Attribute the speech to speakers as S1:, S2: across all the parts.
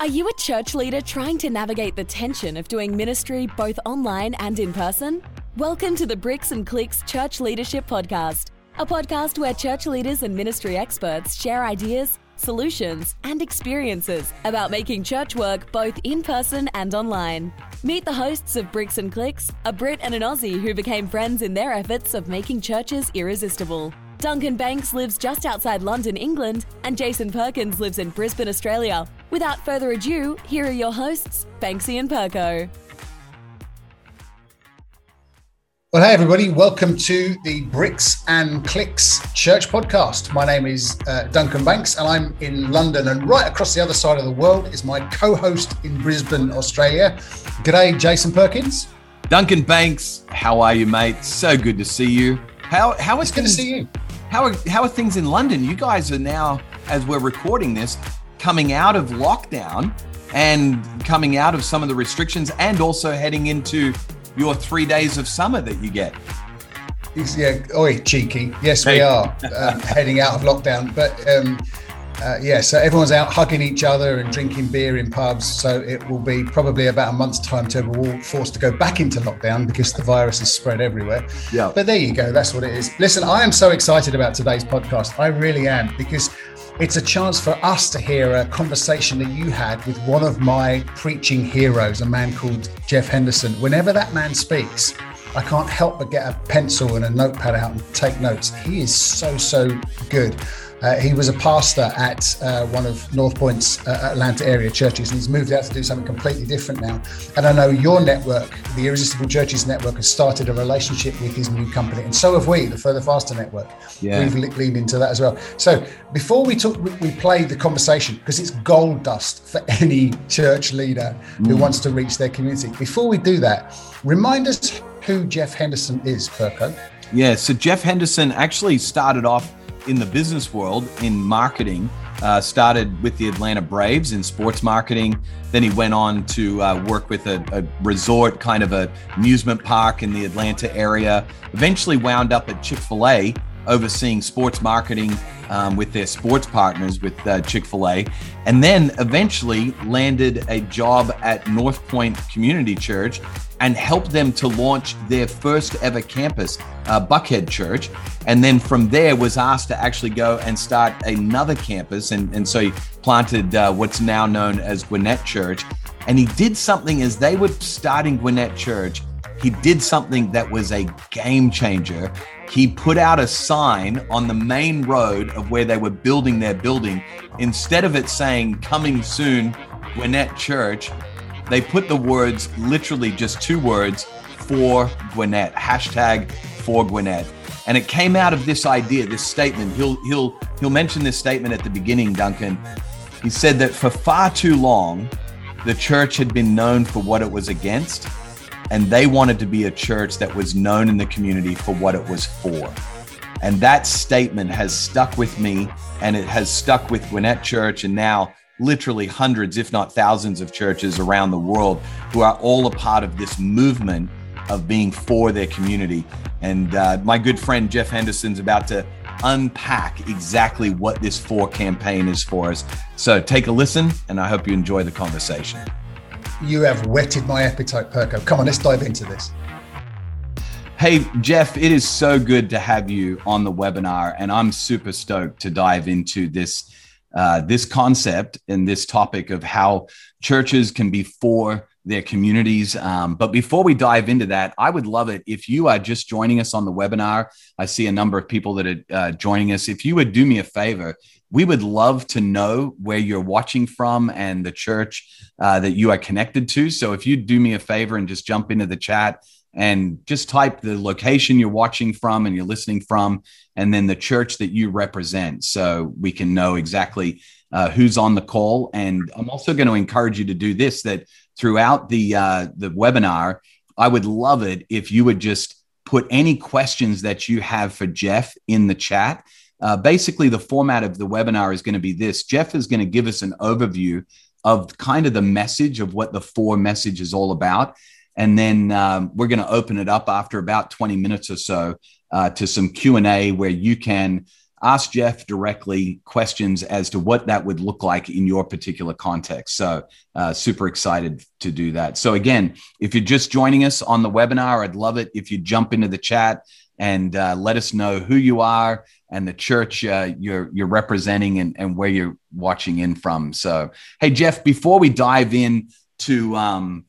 S1: Are you a church leader trying to navigate the tension of doing ministry both online and in person? Welcome to the Bricks and Clicks Church Leadership Podcast, a podcast where church leaders and ministry experts share ideas, solutions, and experiences about making church work both in person and online. Meet the hosts of Bricks and Clicks, a Brit and an Aussie who became friends in their efforts of making churches irresistible. Duncan Banks lives just outside London, England, and Jason Perkins lives in Brisbane, Australia. Without further ado, here are your hosts, Banksy and Perko.
S2: Well, hey, everybody, welcome to the Bricks and Clicks Church Podcast. My name is uh, Duncan Banks, and I'm in London. And right across the other side of the world is my co host in Brisbane, Australia. G'day, Jason Perkins.
S3: Duncan Banks, how are you, mate? So good to see you. How, how
S2: is it's good to see you.
S3: How are, how are things in London? You guys are now, as we're recording this, coming out of lockdown and coming out of some of the restrictions and also heading into your three days of summer that you get.
S2: Yeah, oi, cheeky. Yes, we are um, heading out of lockdown. But um, uh, yeah, so everyone's out hugging each other and drinking beer in pubs. So it will be probably about a month's time till we're all forced to go back into lockdown because the virus is spread everywhere.
S3: Yeah.
S2: But there you go. That's what it is. Listen, I am so excited about today's podcast. I really am because it's a chance for us to hear a conversation that you had with one of my preaching heroes, a man called Jeff Henderson. Whenever that man speaks, I can't help but get a pencil and a notepad out and take notes. He is so, so good. Uh, he was a pastor at uh, one of North Point's uh, Atlanta area churches, and he's moved out to do something completely different now. And I know your network, the Irresistible Churches Network, has started a relationship with his new company, and so have we, the Further Faster Network. Yeah. We've leaned into that as well. So before we took, we played the conversation because it's gold dust for any church leader who mm. wants to reach their community. Before we do that, remind us who Jeff Henderson is, Perko.
S3: Yeah, so Jeff Henderson actually started off in the business world in marketing. Uh, started with the Atlanta Braves in sports marketing. Then he went on to uh, work with a, a, resort, kind of a amusement park in the Atlanta area. Eventually wound up at Chick fil A, overseeing sports marketing um, with their sports partners with uh, Chick fil A. And then eventually landed a job at North Point Community Church and helped them to launch their first ever campus, uh, Buckhead Church. And then from there was asked to actually go and start another campus. And, and so he planted uh, what's now known as Gwinnett Church. And he did something as they were starting Gwinnett Church. He did something that was a game changer. He put out a sign on the main road of where they were building their building. Instead of it saying, coming soon, Gwinnett Church, they put the words, literally just two words, for Gwinnett, hashtag for Gwinnett. And it came out of this idea, this statement. He'll he'll he'll mention this statement at the beginning, Duncan. He said that for far too long, the church had been known for what it was against, and they wanted to be a church that was known in the community for what it was for. And that statement has stuck with me, and it has stuck with Gwinnett Church, and now literally hundreds, if not thousands, of churches around the world who are all a part of this movement of being for their community. And uh, my good friend Jeff Henderson's about to unpack exactly what this for campaign is for us. So take a listen, and I hope you enjoy the conversation.
S2: You have whetted my appetite, Perko. Come on, let's dive into this.
S3: Hey, Jeff, it is so good to have you on the webinar, and I'm super stoked to dive into this uh, this concept and this topic of how churches can be for their communities. Um, but before we dive into that, I would love it if you are just joining us on the webinar. I see a number of people that are uh, joining us. If you would do me a favor, we would love to know where you're watching from and the church uh, that you are connected to. So if you do me a favor and just jump into the chat and just type the location you're watching from and you're listening from, and then the church that you represent, so we can know exactly uh, who's on the call. And I'm also going to encourage you to do this: that throughout the uh, the webinar, I would love it if you would just put any questions that you have for Jeff in the chat. Uh, basically, the format of the webinar is going to be this: Jeff is going to give us an overview of kind of the message of what the for message is all about and then um, we're going to open it up after about 20 minutes or so uh, to some q&a where you can ask Jeff directly questions as to what that would look like in your particular context. So, uh, super excited to do that. So, again, if you're just joining us on the webinar, I'd love it if you jump into the chat and uh, let us know who you are and the church uh, you're you're representing and, and where you're watching in from. So, hey Jeff, before we dive in to um,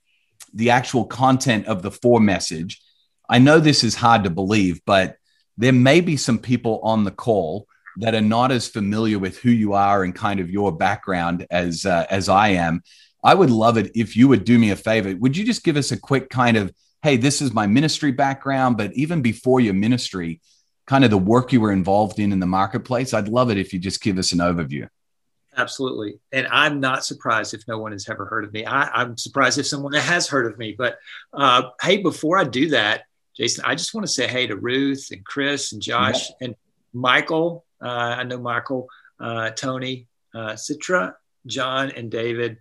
S3: the actual content of the for message, I know this is hard to believe, but there may be some people on the call that are not as familiar with who you are and kind of your background as uh, as I am. I would love it if you would do me a favor. Would you just give us a quick kind of, hey, this is my ministry background, but even before your ministry, kind of the work you were involved in in the marketplace? I'd love it if you just give us an overview.
S4: Absolutely. And I'm not surprised if no one has ever heard of me. I, am surprised if someone has heard of me. But uh, hey, before I do that, Jason, I just want to say hey to Ruth and Chris and Josh yeah. and Michael. Uh, I know Michael, uh, Tony, uh, Citra, John, and David.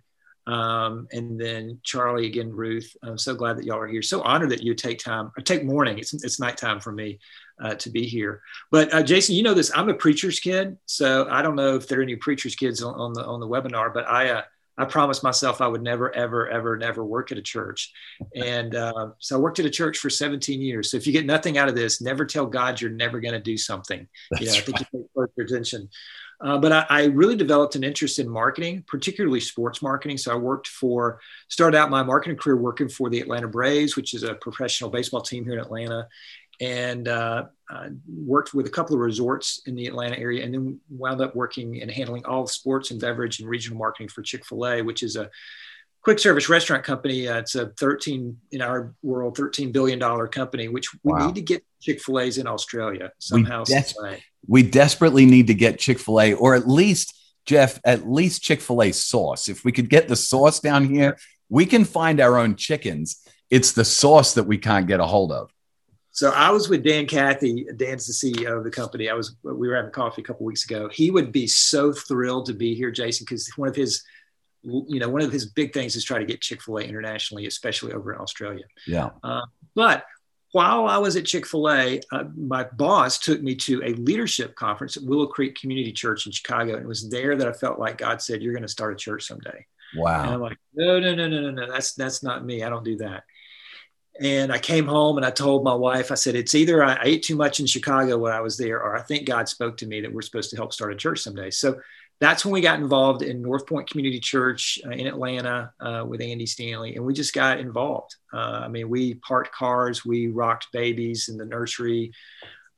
S4: Um, and then Charlie again, Ruth. I'm so glad that y'all are here. So honored that you take time or take morning. It's it's nighttime for me uh, to be here. But uh, Jason, you know this. I'm a preacher's kid, so I don't know if there are any preacher's kids on, on the on the webinar. But I uh, I promised myself I would never, ever, ever, never work at a church. And uh, so I worked at a church for 17 years. So if you get nothing out of this, never tell God you're never going to do something. That's you know, I think right. you pay close attention. Uh, but I, I, really developed an interest in marketing, particularly sports marketing. So I worked for, started out my marketing career working for the Atlanta Braves, which is a professional baseball team here in Atlanta and uh, uh, worked with a couple of resorts in the Atlanta area, and then wound up working and handling all sports and beverage and regional marketing for Chick Fil A, which is a quick service restaurant company. Uh, it's a 13 in our world, 13 billion dollar company, which we wow. need to get Chick Fil A's in Australia somehow.
S3: We, des- we desperately need to get Chick Fil A, or at least Jeff, at least Chick Fil A sauce. If we could get the sauce down here, we can find our own chickens. It's the sauce that we can't get a hold of.
S4: So I was with Dan Cathy. Dan's the CEO of the company. I was we were having coffee a couple weeks ago. He would be so thrilled to be here, Jason, because one of his you know one of his big things is try to get Chick-fil-A internationally, especially over in Australia.
S3: Yeah.
S4: Uh, but while I was at Chick-fil-A, uh, my boss took me to a leadership conference at Willow Creek Community Church in Chicago, and it was there that I felt like God said, "You're going to start a church someday."
S3: Wow.
S4: And I'm like, no, no, no, no, no, no. That's that's not me. I don't do that. And I came home and I told my wife, I said, it's either I ate too much in Chicago when I was there, or I think God spoke to me that we're supposed to help start a church someday. So that's when we got involved in North Point Community Church uh, in Atlanta uh, with Andy Stanley. And we just got involved. Uh, I mean, we parked cars, we rocked babies in the nursery.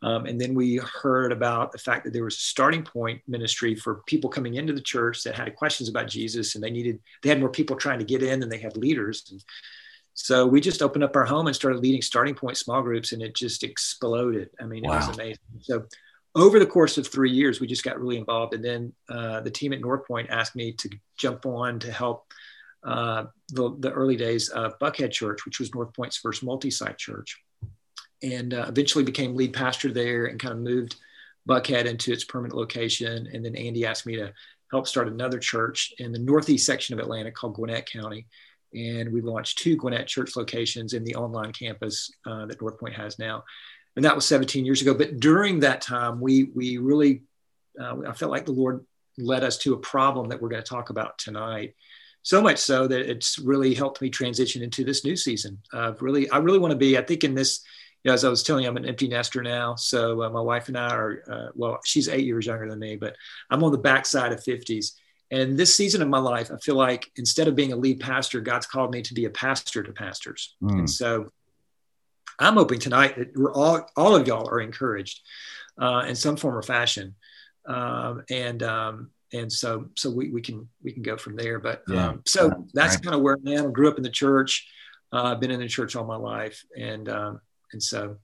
S4: Um, and then we heard about the fact that there was a starting point ministry for people coming into the church that had questions about Jesus and they needed, they had more people trying to get in than they had leaders. And so we just opened up our home and started leading starting point small groups, and it just exploded. I mean, wow. it was amazing. So over the course of three years, we just got really involved. And then uh, the team at North Point asked me to jump on to help uh, the, the, early days of Buckhead Church, which was North Point's first multi-site church, and uh, eventually became lead pastor there and kind of moved Buckhead into its permanent location. And then Andy asked me to help start another church in the northeast section of Atlanta called Gwinnett County and we launched two Gwinnett Church locations in the online campus uh, that North Point has now. And that was 17 years ago. But during that time, we we really uh, I felt like the Lord led us to a problem that we're going to talk about tonight. So much so that it's really helped me transition into this new season. Of really, I really want to be. I think in this, you know, as I was telling you, I'm an empty nester now. So uh, my wife and I are, uh, well, she's eight years younger than me, but I'm on the backside of 50s and this season of my life, I feel like instead of being a lead pastor, God's called me to be a pastor to pastors. Mm. And so I'm hoping tonight that we're all, all of y'all are encouraged uh, in some form or fashion. Um, and, um, and so, so we, we can, we can go from there. But yeah. um, so yeah, that's right. kind of where I am. I grew up in the church. Uh, I've been in the church all my life. And, um, and so.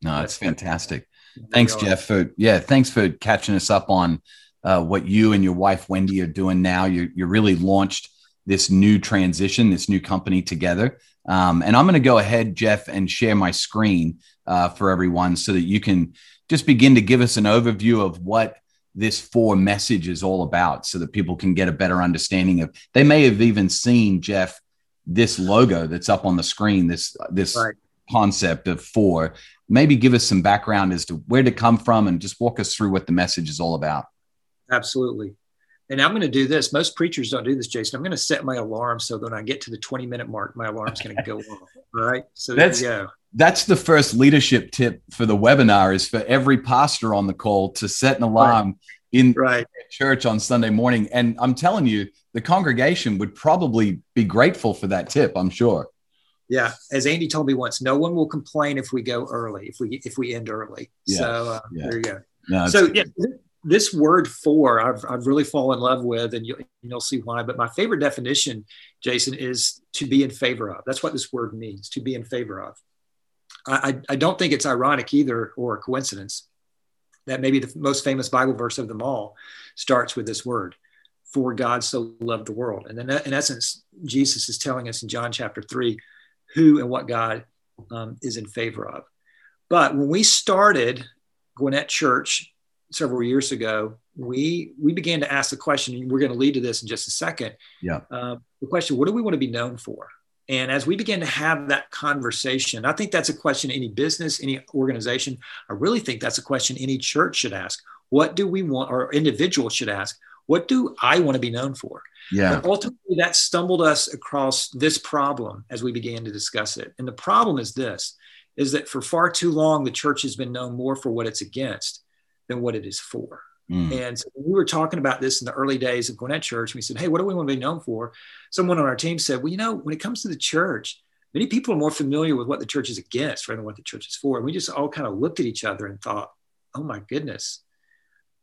S3: No, it's fantastic. Thanks, Jeff. For, yeah. Thanks for catching us up on, uh, what you and your wife Wendy are doing now. You you really launched this new transition, this new company together. Um, and I'm going to go ahead, Jeff, and share my screen uh, for everyone so that you can just begin to give us an overview of what this for message is all about so that people can get a better understanding of they may have even seen jeff this logo that's up on the screen this this right. concept of for, maybe give us some background as to where to come from and just walk us through what the message is all about.
S4: Absolutely. And I'm going to do this. Most preachers don't do this, Jason. I'm going to set my alarm so that when I get to the 20 minute mark, my alarm's going to go off. All right. So
S3: that's, That's the first leadership tip for the webinar is for every pastor on the call to set an alarm right. in
S4: right.
S3: church on Sunday morning. And I'm telling you, the congregation would probably be grateful for that tip, I'm sure.
S4: Yeah, as Andy told me once, no one will complain if we go early, if we if we end early. Yeah. So uh, yeah. there you go. No, so yeah, this word "for" I've I've really fallen in love with, and you'll you'll see why. But my favorite definition, Jason, is to be in favor of. That's what this word means: to be in favor of. I I don't think it's ironic either or a coincidence that maybe the most famous Bible verse of them all starts with this word for God so loved the world. And then in essence, Jesus is telling us in John chapter 3 who and what God um, is in favor of. But when we started Gwinnett Church several years ago, we we began to ask the question. We're going to lead to this in just a second.
S3: Yeah.
S4: Uh, the question: What do we want to be known for? And as we began to have that conversation, I think that's a question any business, any organization. I really think that's a question any church should ask. What do we want, or individuals should ask? What do I want to be known for?
S3: Yeah.
S4: But ultimately, that stumbled us across this problem as we began to discuss it. And the problem is this: is that for far too long, the church has been known more for what it's against than what it is for. Mm. And so we were talking about this in the early days of Gwinnett Church. We said, "Hey, what do we want to be known for?" Someone on our team said, "Well, you know, when it comes to the church." Many people are more familiar with what the church is against rather than what the church is for. And we just all kind of looked at each other and thought, oh my goodness,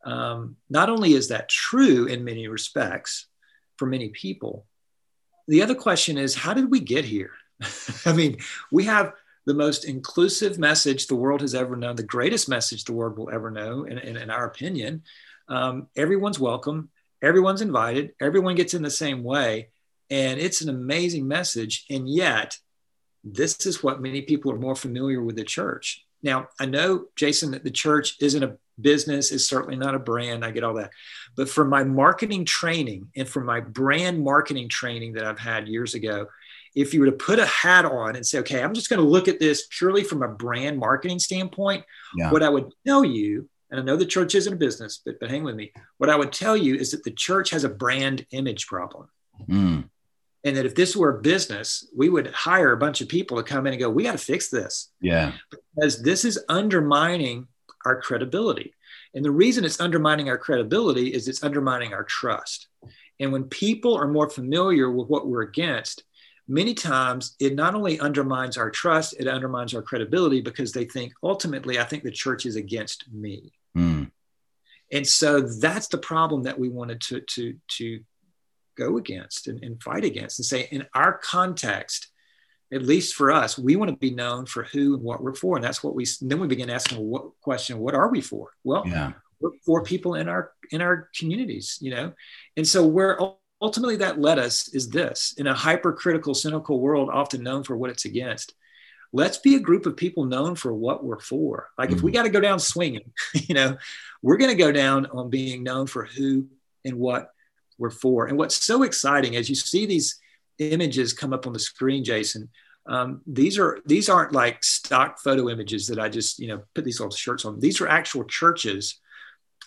S4: um, not only is that true in many respects for many people, the other question is how did we get here? I mean, we have the most inclusive message the world has ever known, the greatest message the world will ever know, in, in, in our opinion. Um, everyone's welcome, everyone's invited, everyone gets in the same way. And it's an amazing message. And yet, this is what many people are more familiar with the church. Now, I know, Jason, that the church isn't a business is certainly not a brand. I get all that. But from my marketing training and from my brand marketing training that I've had years ago, if you were to put a hat on and say, okay, I'm just going to look at this purely from a brand marketing standpoint, yeah. what I would tell you, and I know the church isn't a business, but, but hang with me, what I would tell you is that the church has a brand image problem. Mm. And that if this were a business, we would hire a bunch of people to come in and go, we got to fix this.
S3: Yeah.
S4: Because this is undermining our credibility. And the reason it's undermining our credibility is it's undermining our trust. And when people are more familiar with what we're against, many times it not only undermines our trust, it undermines our credibility because they think ultimately, I think the church is against me. Mm. And so that's the problem that we wanted to, to, to go against and, and fight against and say, in our context, at least for us, we want to be known for who and what we're for. And that's what we, then we begin asking what question, what are we for? Well, yeah. we're for people in our, in our communities, you know? And so where ultimately that led us is this, in a hypercritical, cynical world, often known for what it's against, let's be a group of people known for what we're for. Like mm-hmm. if we mm. got to go down swinging, you know, we're going to go down on being known for who and what we're for. And what's so exciting as you see these images come up on the screen, Jason, um, these are these aren't like stock photo images that I just you know put these little shirts on. These are actual churches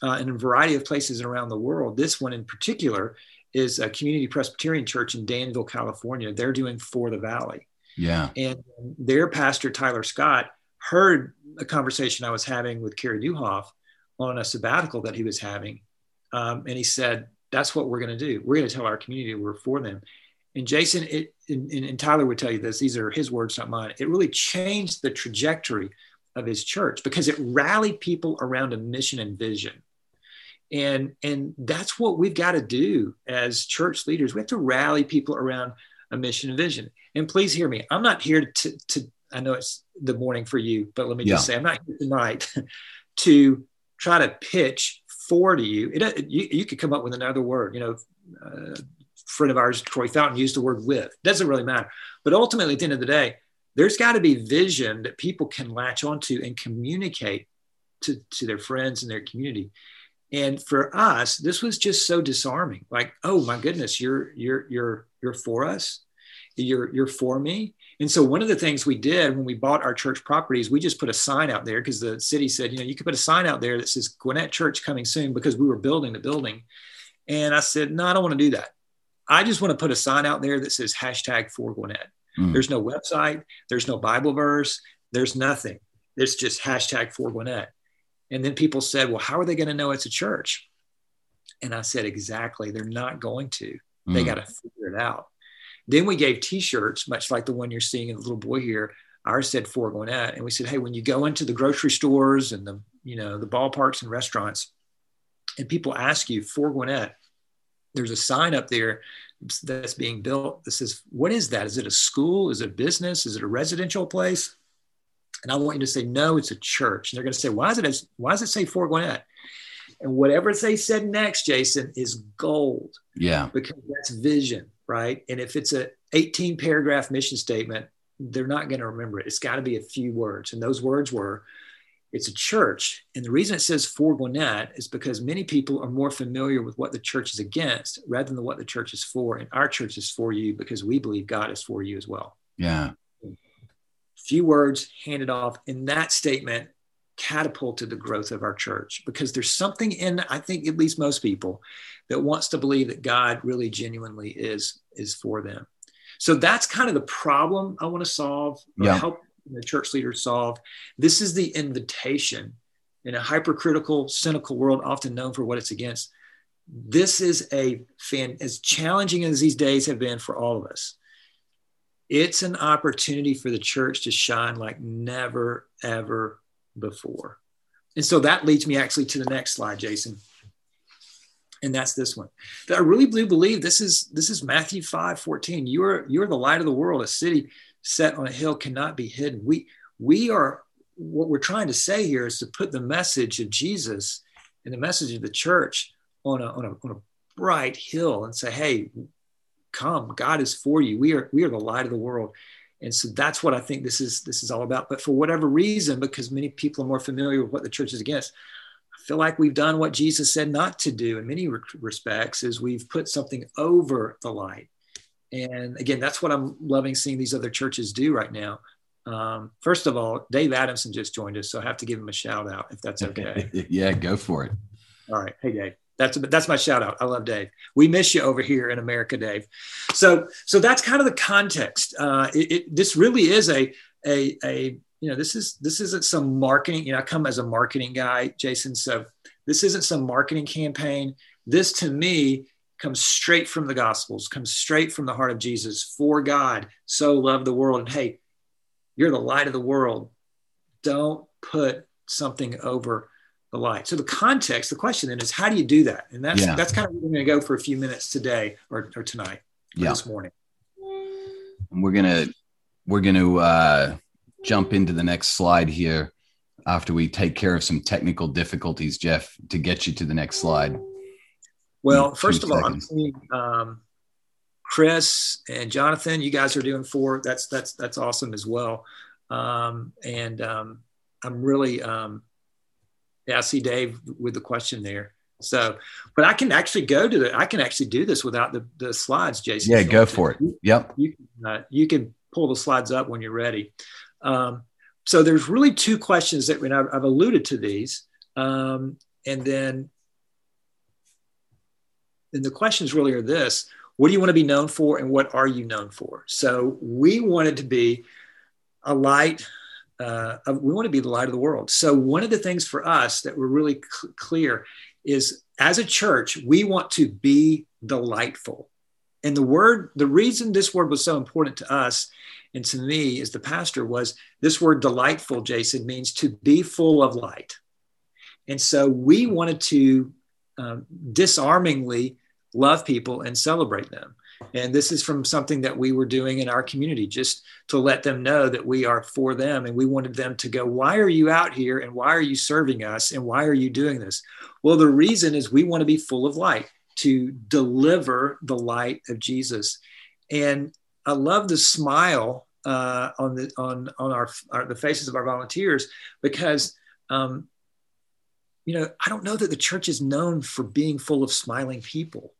S4: uh, in a variety of places around the world. This one in particular is a Community Presbyterian Church in Danville, California. They're doing for the Valley.
S3: Yeah,
S4: and their pastor Tyler Scott heard a conversation I was having with Carey Nieuwhof on a sabbatical that he was having, um, and he said, "That's what we're going to do. We're going to tell our community we're for them." And Jason, it, and, and Tyler would tell you this, these are his words, not mine. It really changed the trajectory of his church because it rallied people around a mission and vision. And, and that's what we've got to do as church leaders. We have to rally people around a mission and vision. And please hear me. I'm not here to, to I know it's the morning for you, but let me just yeah. say, I'm not here tonight to try to pitch for to you. It, you. You could come up with another word, you know, uh, friend of ours, Troy Fountain, used the word with. Doesn't really matter. But ultimately, at the end of the day, there's got to be vision that people can latch onto and communicate to, to their friends and their community. And for us, this was just so disarming. Like, oh my goodness, you're you're you're you're for us. you're you're for me. And so one of the things we did when we bought our church properties we just put a sign out there because the city said you know you could put a sign out there that says gwinnett church coming soon because we were building the building. And i said no i don't want to do that. I just want to put a sign out there that says hashtag for gwinnett. Mm. there's no website. There's no bible verse. There's nothing. It's just hashtag for gwinnett and then people said well how are they going to know it's a church and i said exactly they're not going to they mm. got to figure it out then we gave T-shirts, much like the one you're seeing in the little boy here. Ours said "For Gwinnett," and we said, "Hey, when you go into the grocery stores and the you know the ballparks and restaurants, and people ask you for Gwinnett, there's a sign up there that's being built that says, "What is that? Is it a school? Is it a business? Is it a residential place?" And I want you to say, "No, it's a church." And they're going to say, "Why is it? Why does it say for Gwinnett?" And whatever they said next, Jason, is gold.
S3: Yeah.
S4: Because that's vision right? And if it's a 18 paragraph mission statement, they're not going to remember it. It's got to be a few words. And those words were, it's a church. And the reason it says for Gwinnett is because many people are more familiar with what the church is against rather than what the church is for. And our church is for you because we believe God is for you as well.
S3: Yeah.
S4: Few words handed off. in that statement catapulted the growth of our church because there's something in i think at least most people that wants to believe that god really genuinely is is for them so that's kind of the problem i want to solve
S3: yeah.
S4: help the church leaders solve this is the invitation in a hypercritical cynical world often known for what it's against this is a fan as challenging as these days have been for all of us it's an opportunity for the church to shine like never ever before. And so that leads me actually to the next slide, Jason. And that's this one. That I really do believe this is this is Matthew 5 14. You are you're the light of the world. A city set on a hill cannot be hidden. We we are what we're trying to say here is to put the message of Jesus and the message of the church on a, on a, on a bright hill and say, hey, come, God is for you. We are we are the light of the world and so that's what I think this is this is all about. But for whatever reason, because many people are more familiar with what the church is against, I feel like we've done what Jesus said not to do in many respects. Is we've put something over the light, and again, that's what I'm loving seeing these other churches do right now. Um, first of all, Dave Adamson just joined us, so I have to give him a shout out if that's okay.
S3: yeah, go for it.
S4: All right, hey Dave that's that's my shout out. I love Dave. We miss you over here in America, Dave. So so that's kind of the context. Uh, it, it, this really is a a a you know this is this isn't some marketing. You know, I come as a marketing guy, Jason. So this isn't some marketing campaign. This to me comes straight from the Gospels, comes straight from the heart of Jesus. For God so loved the world, and hey, you're the light of the world. Don't put something over the light. So the context, the question then is how do you do that? And that's yeah. that's kind of where we're going to go for a few minutes today or, or tonight or yeah. this morning.
S3: And we're gonna we're gonna uh, jump into the next slide here after we take care of some technical difficulties, Jeff, to get you to the next slide.
S4: Well, first of all, I'm seeing um, Chris and Jonathan. You guys are doing for. That's that's that's awesome as well. Um, and um, I'm really um, yeah, I see Dave with the question there. So, but I can actually go to the, I can actually do this without the, the slides, Jason.
S3: Yeah, go for it. Yep.
S4: You, uh, you can pull the slides up when you're ready. Um, so there's really two questions that I've, I've alluded to these. Um, and then, and the questions really are this, what do you want to be known for? And what are you known for? So we wanted to be a light uh, we want to be the light of the world. So one of the things for us that we're really cl- clear is as a church, we want to be delightful. And the word, the reason this word was so important to us and to me as the pastor was this word delightful, Jason, means to be full of light. And so we wanted to um, disarmingly love people and celebrate them. And this is from something that we were doing in our community, just to let them know that we are for them. And we wanted them to go, Why are you out here? And why are you serving us? And why are you doing this? Well, the reason is we want to be full of light, to deliver the light of Jesus. And I love the smile uh, on the on on our, our, the faces of our volunteers because um, you know I don't know that the church is known for being full of smiling people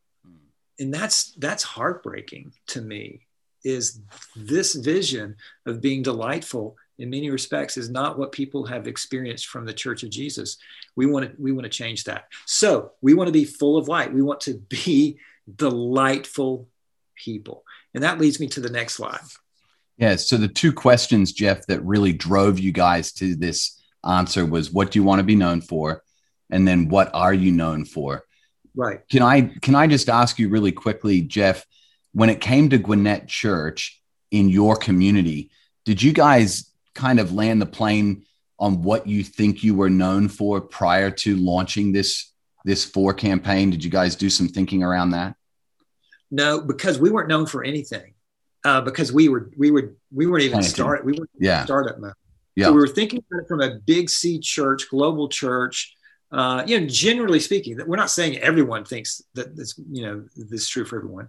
S4: and that's that's heartbreaking to me is this vision of being delightful in many respects is not what people have experienced from the church of jesus. We want to we want to change that. So we want to be full of light. We want to be delightful people. And that leads me to the next slide.
S3: Yeah so the two questions jeff that really drove you guys to this answer was what do you want to be known for? And then what are you known for
S4: right.
S3: Can i can i just ask you really quickly jeff when it came to gwinnett church in your community did you guys kind of land the plane on what you think you were known for prior to launching this this for campaign? Did you guys do some thinking around that?
S4: No because we weren't known for anything uh, because we were we were we weren't even started we were
S3: yeah.
S4: startup mode.
S3: Yeah.
S4: So we were thinking from a big c church global church uh, you know generally speaking we're not saying everyone thinks that this you know this is true for everyone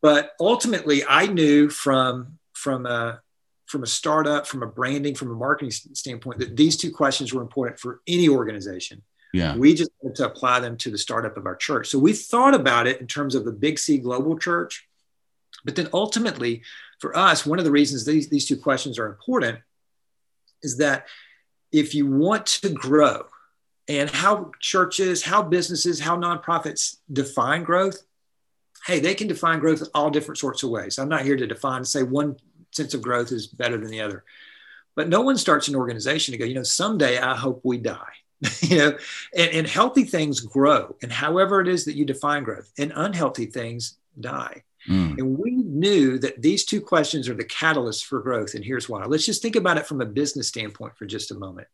S4: but ultimately i knew from from a from a startup, from a branding, from a marketing standpoint, that these two questions were important for any organization.
S3: Yeah.
S4: We just wanted to apply them to the startup of our church. So we thought about it in terms of the big C global church. But then ultimately, for us, one of the reasons these, these two questions are important is that if you want to grow and how churches, how businesses, how nonprofits define growth, hey, they can define growth all different sorts of ways. I'm not here to define, say one sense of growth is better than the other. But no one starts an organization to go, you know, someday I hope we die. you know, and, and healthy things grow. And however it is that you define growth, and unhealthy things die.
S3: Mm.
S4: And we knew that these two questions are the catalyst for growth. And here's why. Let's just think about it from a business standpoint for just a moment.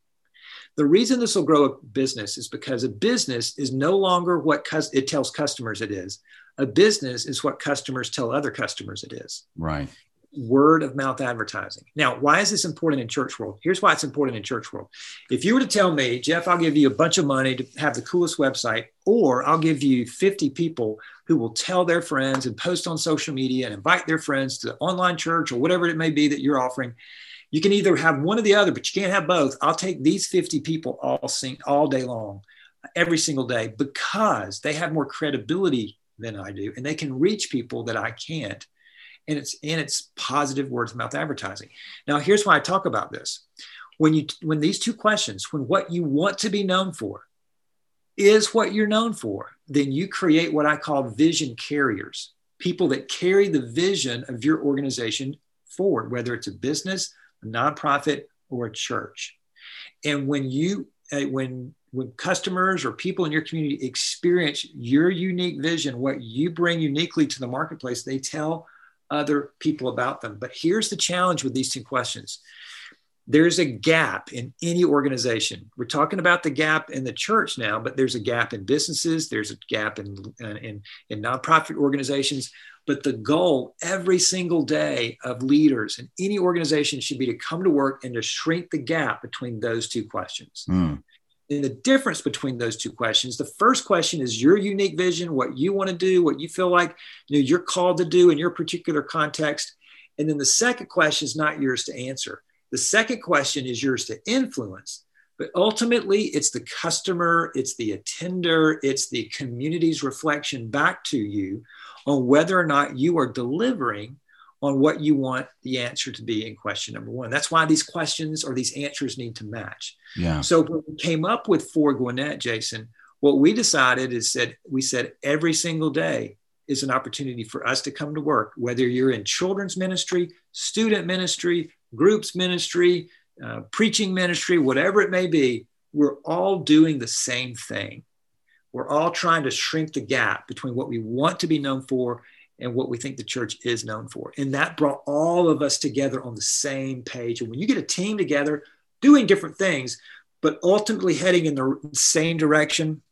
S4: The reason this will grow a business is because a business is no longer what cus- it tells customers it is. A business is what customers tell other customers it is.
S3: Right
S4: word of mouth advertising. Now, why is this important in church world? Here's why it's important in church world. If you were to tell me, Jeff, I'll give you a bunch of money to have the coolest website, or I'll give you 50 people who will tell their friends and post on social media and invite their friends to the online church or whatever it may be that you're offering. You can either have one or the other, but you can't have both. I'll take these 50 people all sing all day long, every single day, because they have more credibility than I do, and they can reach people that I can't and it's and it's positive word of mouth advertising. Now, here's why I talk about this. When you when these two questions, when what you want to be known for is what you're known for, then you create what I call vision carriers, people that carry the vision of your organization forward, whether it's a business, a nonprofit, or a church. And when you uh, when when customers or people in your community experience your unique vision, what you bring uniquely to the marketplace, they tell other people about them. But here's the challenge with these two questions there's a gap in any organization. We're talking about the gap in the church now, but there's a gap in businesses, there's a gap in, in, in nonprofit organizations. But the goal every single day of leaders in any organization should be to come to work and to shrink the gap between those two questions.
S3: Mm
S4: and the difference between those two questions the first question is your unique vision what you want to do what you feel like you know, you're called to do in your particular context. And then the second question is not yours to answer. The second question is yours to influence but ultimately it's the customer it's the attender it's the community's reflection back to you on whether or not you are delivering on what you want the answer to be in question number one. That's why these questions or these answers need to match.
S3: Yeah.
S4: So when we came up with for Gwinnett, Jason, what we decided is that we said every single day is an opportunity for us to come to work, whether you're in children's ministry, student ministry, groups ministry, uh, preaching ministry, whatever it may be, we're all doing the same thing. We're all trying to shrink the gap between what we want to be known for and what we think the church is known for. And that brought all of us together on the same page. And when you get a team together doing different things, but ultimately heading in the same direction,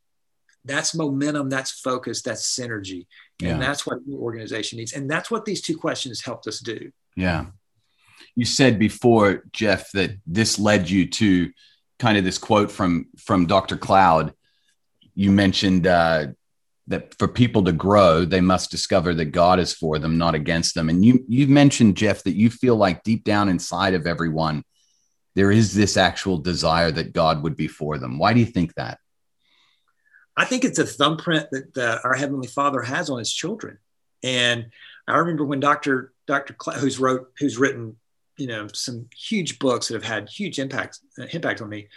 S4: that's momentum, that's focus, that's synergy. And
S3: Yeah.
S4: that's what your organization needs. And that's what these two questions helped us do.
S3: Yeah. You said before, Jeff, that this led you to kind of this quote from from Dr. Cloud. You mentioned uh, that for people to grow, they must discover that God is for them, not against them. And you you mentioned, Jeff, that you feel like deep down inside of everyone, there is this actual desire that God would be for them. Why do you think that?
S4: I think it's a thumbprint that uh, our Heavenly Father has on His children. And I remember when Dr. Dr. Cl- who's wrote who's written you know some huge books that have had huge impact uh, impact on me.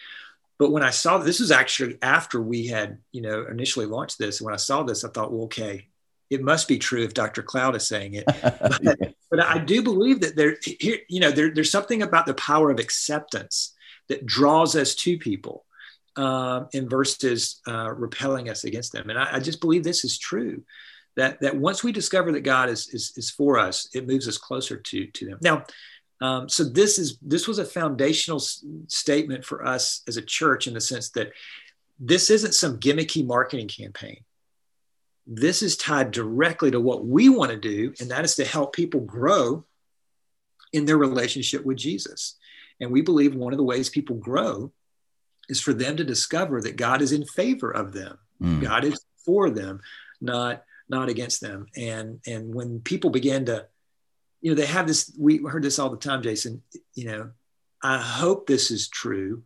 S4: But when I saw this was actually after we had you know initially launched this. When I saw this, I thought, well, okay, it must be true if Dr. Cloud is saying it. But, yeah. but I do believe that there, here, you know, there, there's something about the power of acceptance that draws us to people um, in versus uh, repelling us against them. And I, I, just believe this is true. That, that once we discover that God is, is, is for us, it moves us closer to, to them. Now, um, so this is this was a foundational s- statement for us as a church in the sense that this isn't some gimmicky marketing campaign. This is tied directly to what we want to do, and that is to help people grow in their relationship with Jesus. And we believe one of the ways people grow is for them to discover that God is in favor of them. Mm. God is for them, not not against them. And and when people begin to, you know, they have this. We heard this all the time, Jason. You know, I hope this is true.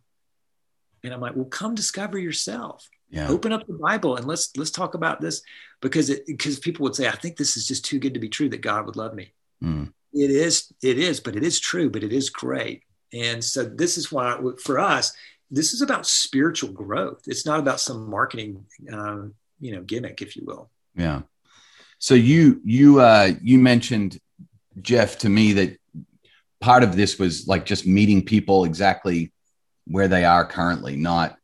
S4: And I'm like, well, come discover yourself. Yeah. Open up the Bible and let's let's talk about this because it because people would say, I think this is just too good to be true that God would love me. Mm. It is, it is, but it is true, but it is great. And so this is why for us, this is about spiritual growth. It's not about some marketing, um, you know, gimmick, if you will.
S3: Yeah. So you you uh, you mentioned Jeff to me that part of this was like just meeting people exactly where they are currently, not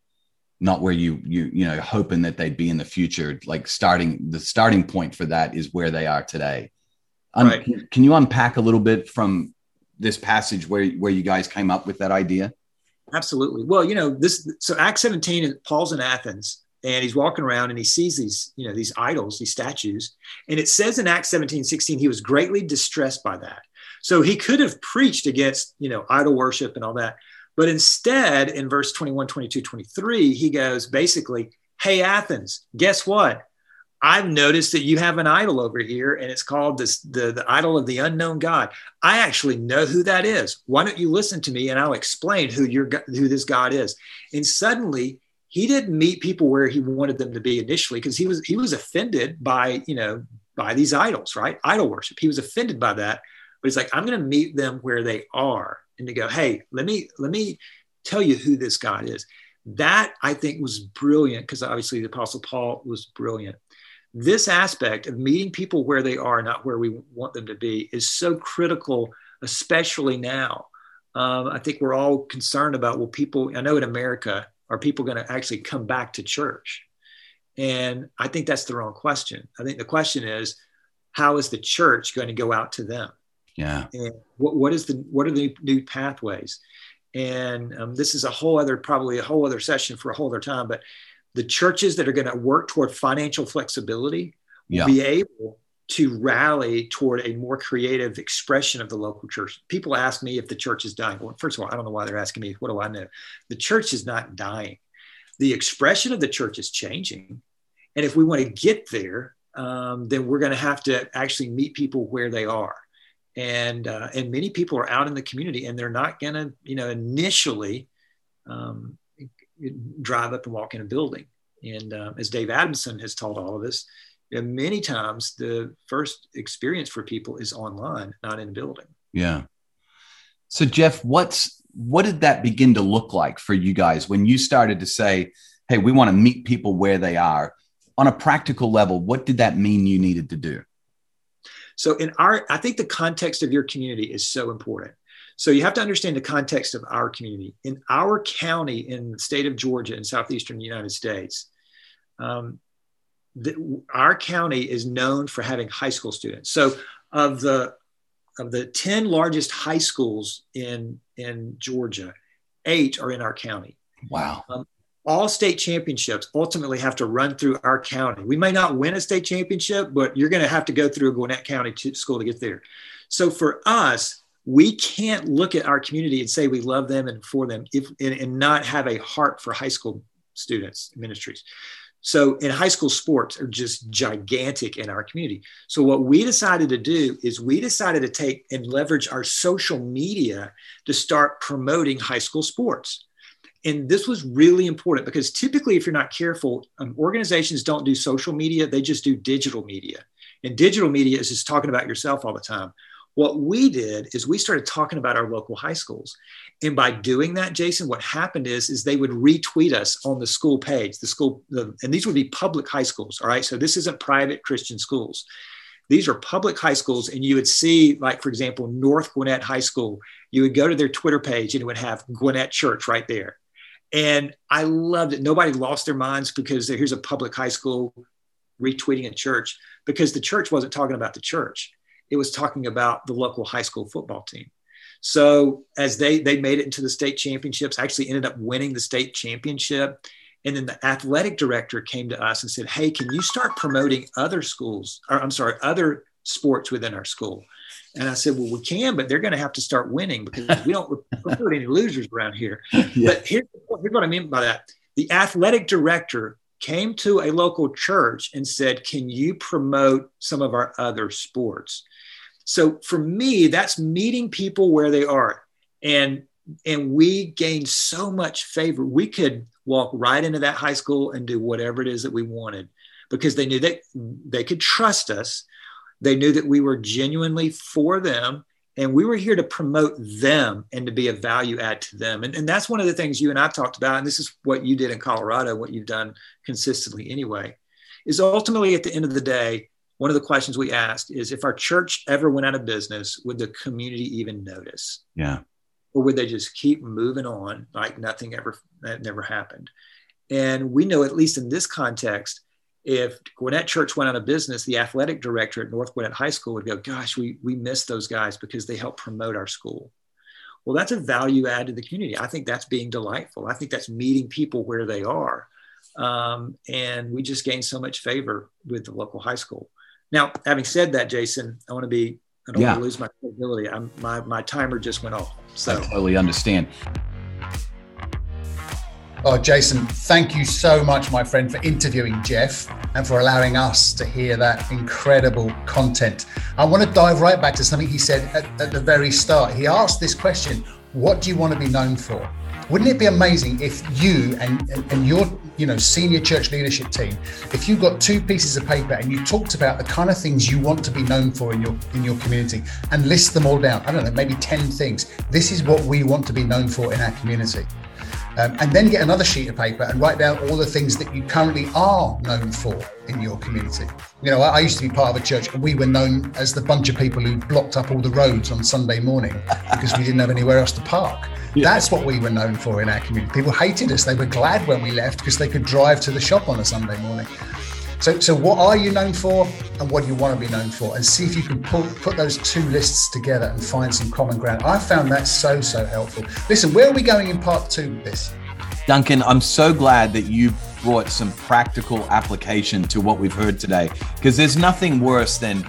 S3: not where you you you know hoping that they'd be in the future. Like starting the starting point for that is where they are today. Um, right. Can, can you unpack a little bit from this passage where where you guys came up with that idea?
S4: Absolutely. Well, you know, this so Acts 17, Paul's in Athens and he's walking around and he sees these, you know, these idols, these statues. And it says in Acts 17, 16, he was greatly distressed by that. So he could have preached against, you know, idol worship and all that. But instead, in verse 21, 22, 23, he goes basically, Hey, Athens, guess what? I've noticed that you have an idol over here, and it's called this, the, the idol of the unknown God. I actually know who that is. Why don't you listen to me and I'll explain who your who this God is? And suddenly he didn't meet people where he wanted them to be initially because he was he was offended by you know by these idols, right? Idol worship. He was offended by that, but he's like, I'm going to meet them where they are, and to go, hey, let me let me tell you who this God is. That I think was brilliant because obviously the Apostle Paul was brilliant this aspect of meeting people where they are, not where we want them to be, is so critical, especially now. Um, I think we're all concerned about well, people. I know in America, are people going to actually come back to church? And I think that's the wrong question. I think the question is, how is the church going to go out to them?
S3: Yeah.
S4: And what, what is the what are the new pathways? And um, this is a whole other probably a whole other session for a whole other time. But the churches that are going to work toward financial flexibility will be able to rally toward a more creative expression of the local church. People ask me if the church is dying. Well, first of all, I don't know why they're asking me. What do I know? The church is not dying. The expression of the church is changing. And if we want to get there, um, then we're going to have to actually meet people where they are. And uh, and many people are out in the community, and they're not going to, you know, initially um, drive up and walk in a building. And uh, as Dave Adamson has taught all of us, know, many times the first experience for people is online, not in a building.
S3: Yeah. So Jeff, what's what did that begin to look like for you guys when you started to say, "Hey, we want to meet people where they are"? On a practical level, what did that mean you needed to do?
S4: So in our I think the context of your community is so important. So you have to understand the context of our community. In our county in the state of Georgia in southeastern United States, um, the, our county is known for having high school students. So of the of the 10 largest high schools in in Georgia, eight are in our county.
S3: Wow. Um,
S4: all state championships ultimately have to run through our county. We may not win a state championship, but you're going to have to go through a Gwinnett County school to get there. So for us, we can't look at our community and say we love them and for them if and, and not have a heart for high school students ministries so in high school sports are just gigantic in our community. So what we decided to do is we decided to take and leverage our social media to start promoting high school sports. And this was really important because typically if you're not careful um, organizations don't do social media. They just do digital media. And digital media is just talking about yourself all the time What we did is we started talking about our local high schools. And by doing that, Jason, what happened is, is they would retweet us on the school page, the school, the, and these would be public high schools. All right. So this isn't private Christian schools. These are public high schools. And you would see, like, for example, North Gwinnett High School, you would go to their Twitter page and it would have Gwinnett Church right there. And I loved it. Nobody lost their minds because here's a public high school retweeting a church because the church wasn't talking about the church. It was talking about the local high school football team. So as they they made it into the state championships, actually ended up winning the state championship. And then the athletic director came to us and said, Hey, can you start promoting other schools, or I'm sorry, other sports within our school? And I said, Well, we can, but they're going to have to start winning because we don't recruit any losers around here. Yeah. But here's, here's what I mean by that the athletic director came to a local church and said, Can you promote some of our other sports? So for me, that's meeting people where they are. And and we gained so much favor. We could walk right into that high school and do whatever it is that we wanted because they knew that they could trust us. They knew that we were genuinely for them and we were here to promote them and to be a value add to them. And, and that's one of the things you and I talked about. And this is what you did in Colorado, what you've done consistently anyway, is ultimately at the end of the day, one of the questions we asked is if our church ever went out of business, would the community even notice?
S3: Yeah.
S4: Or would they just keep moving on like nothing ever that never happened? And we know, at least in this context, if Gwinnett Church went out of business, the athletic director at North Gwinnett High School would go, Gosh, we, we miss those guys because they help promote our school. Well, that's a value add to the community. I think that's being delightful. I think that's meeting people where they are. Um, and we just gained so much favor with the local high school. Now, having said that, Jason, I want to be, I don't yeah. want to lose my credibility. I'm, my, my timer just went off. So
S3: I totally understand.
S2: Oh, Jason, thank you so much, my friend, for interviewing Jeff and for allowing us to hear that incredible content. I want to dive right back to something he said at, at the very start. He asked this question What do you want to be known for? Wouldn't it be amazing if you and, and, and your you know senior church leadership team, if you've got two pieces of paper and you talked about the kind of things you want to be known for in your in your community and list them all down? I don't know, maybe 10 things. This is what we want to be known for in our community. Um, and then get another sheet of paper and write down all the things that you currently are known for in your community. You know, I, I, used to be part of a church and we were known as the bunch of people who blocked up all the roads on Sunday morning because we didn't have anywhere else to park. Yeah. That's what we were known for in our community. People hated us. They were glad when we left because they could drive to the shop on a Sunday morning. So, so what are you known for and what do you want to be known for? And see if you can pull, put those two lists together and find some common ground. I found that so, so helpful. Listen, where are we going in part two of this?
S3: Duncan, I'm so glad that you brought some practical application to what we've heard today because there's nothing worse than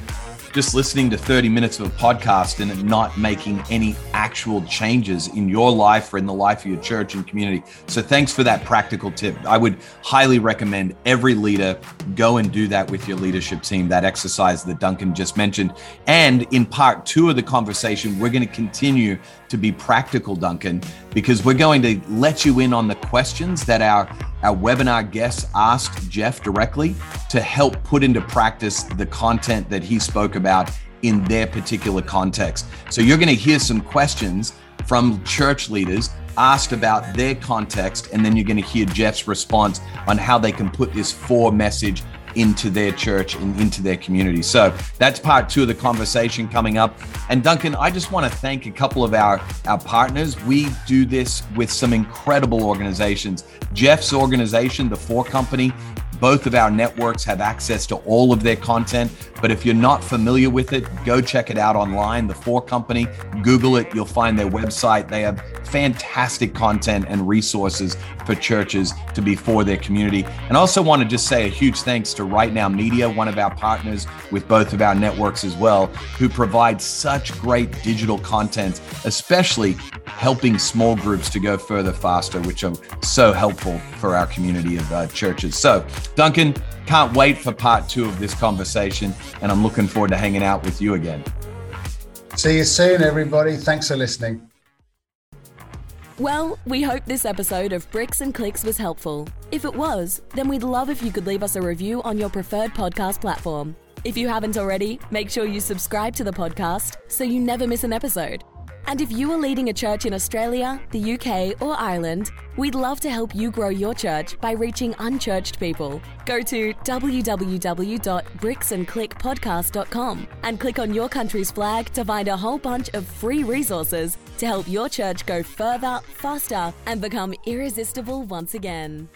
S3: just listening to 30 minutes of a podcast and not making any actual changes in your life or in the life of your church and community. So thanks for that practical tip. I would highly recommend every leader go and do that with your leadership team, that exercise that Duncan just mentioned. And in part two of the conversation, we're going to continue to be practical, Duncan, because we're going to let you in on the questions that our, our webinar guests asked Jeff directly to help put into practice the content that he spoke about in their particular context. So you're going to hear some questions from church leaders asked about their context, and then you're going to hear Jeff's response on how they can put this for message into their church and into their community. So that's part two of the conversation coming up. And Duncan, I just want to thank a couple of our, our partners. We do this with some incredible organizations. Jeff's organization, the For Company, both of our networks have access to all of their content. But if you're not familiar with it, go check it out online. The For Company, Google it, you'll find their website. They have fantastic content and resources for churches to be for their community. And also want to just say a huge thanks to Right Now Media, one of our partners with both of our networks as well, who provide such great digital content, especially helping small groups to go further faster, which are so helpful for our community of uh, churches. So, Duncan, can't wait for part two of this conversation, and I'm looking forward to hanging out with you again.
S2: See you soon, everybody. Thanks for listening.
S1: Well, we hope this episode of Bricks and Clicks was helpful. If it was, then we'd love if you could leave us a review on your preferred podcast platform. If you haven't already, make sure you subscribe to the podcast so you never miss an episode. And if you are leading a church in Australia, the UK, or Ireland, we'd love to help you grow your church by reaching unchurched people. Go to www.bricksandclickpodcast.com and click on your country's flag to find a whole bunch of free resources to help your church go further, faster, and become irresistible once again.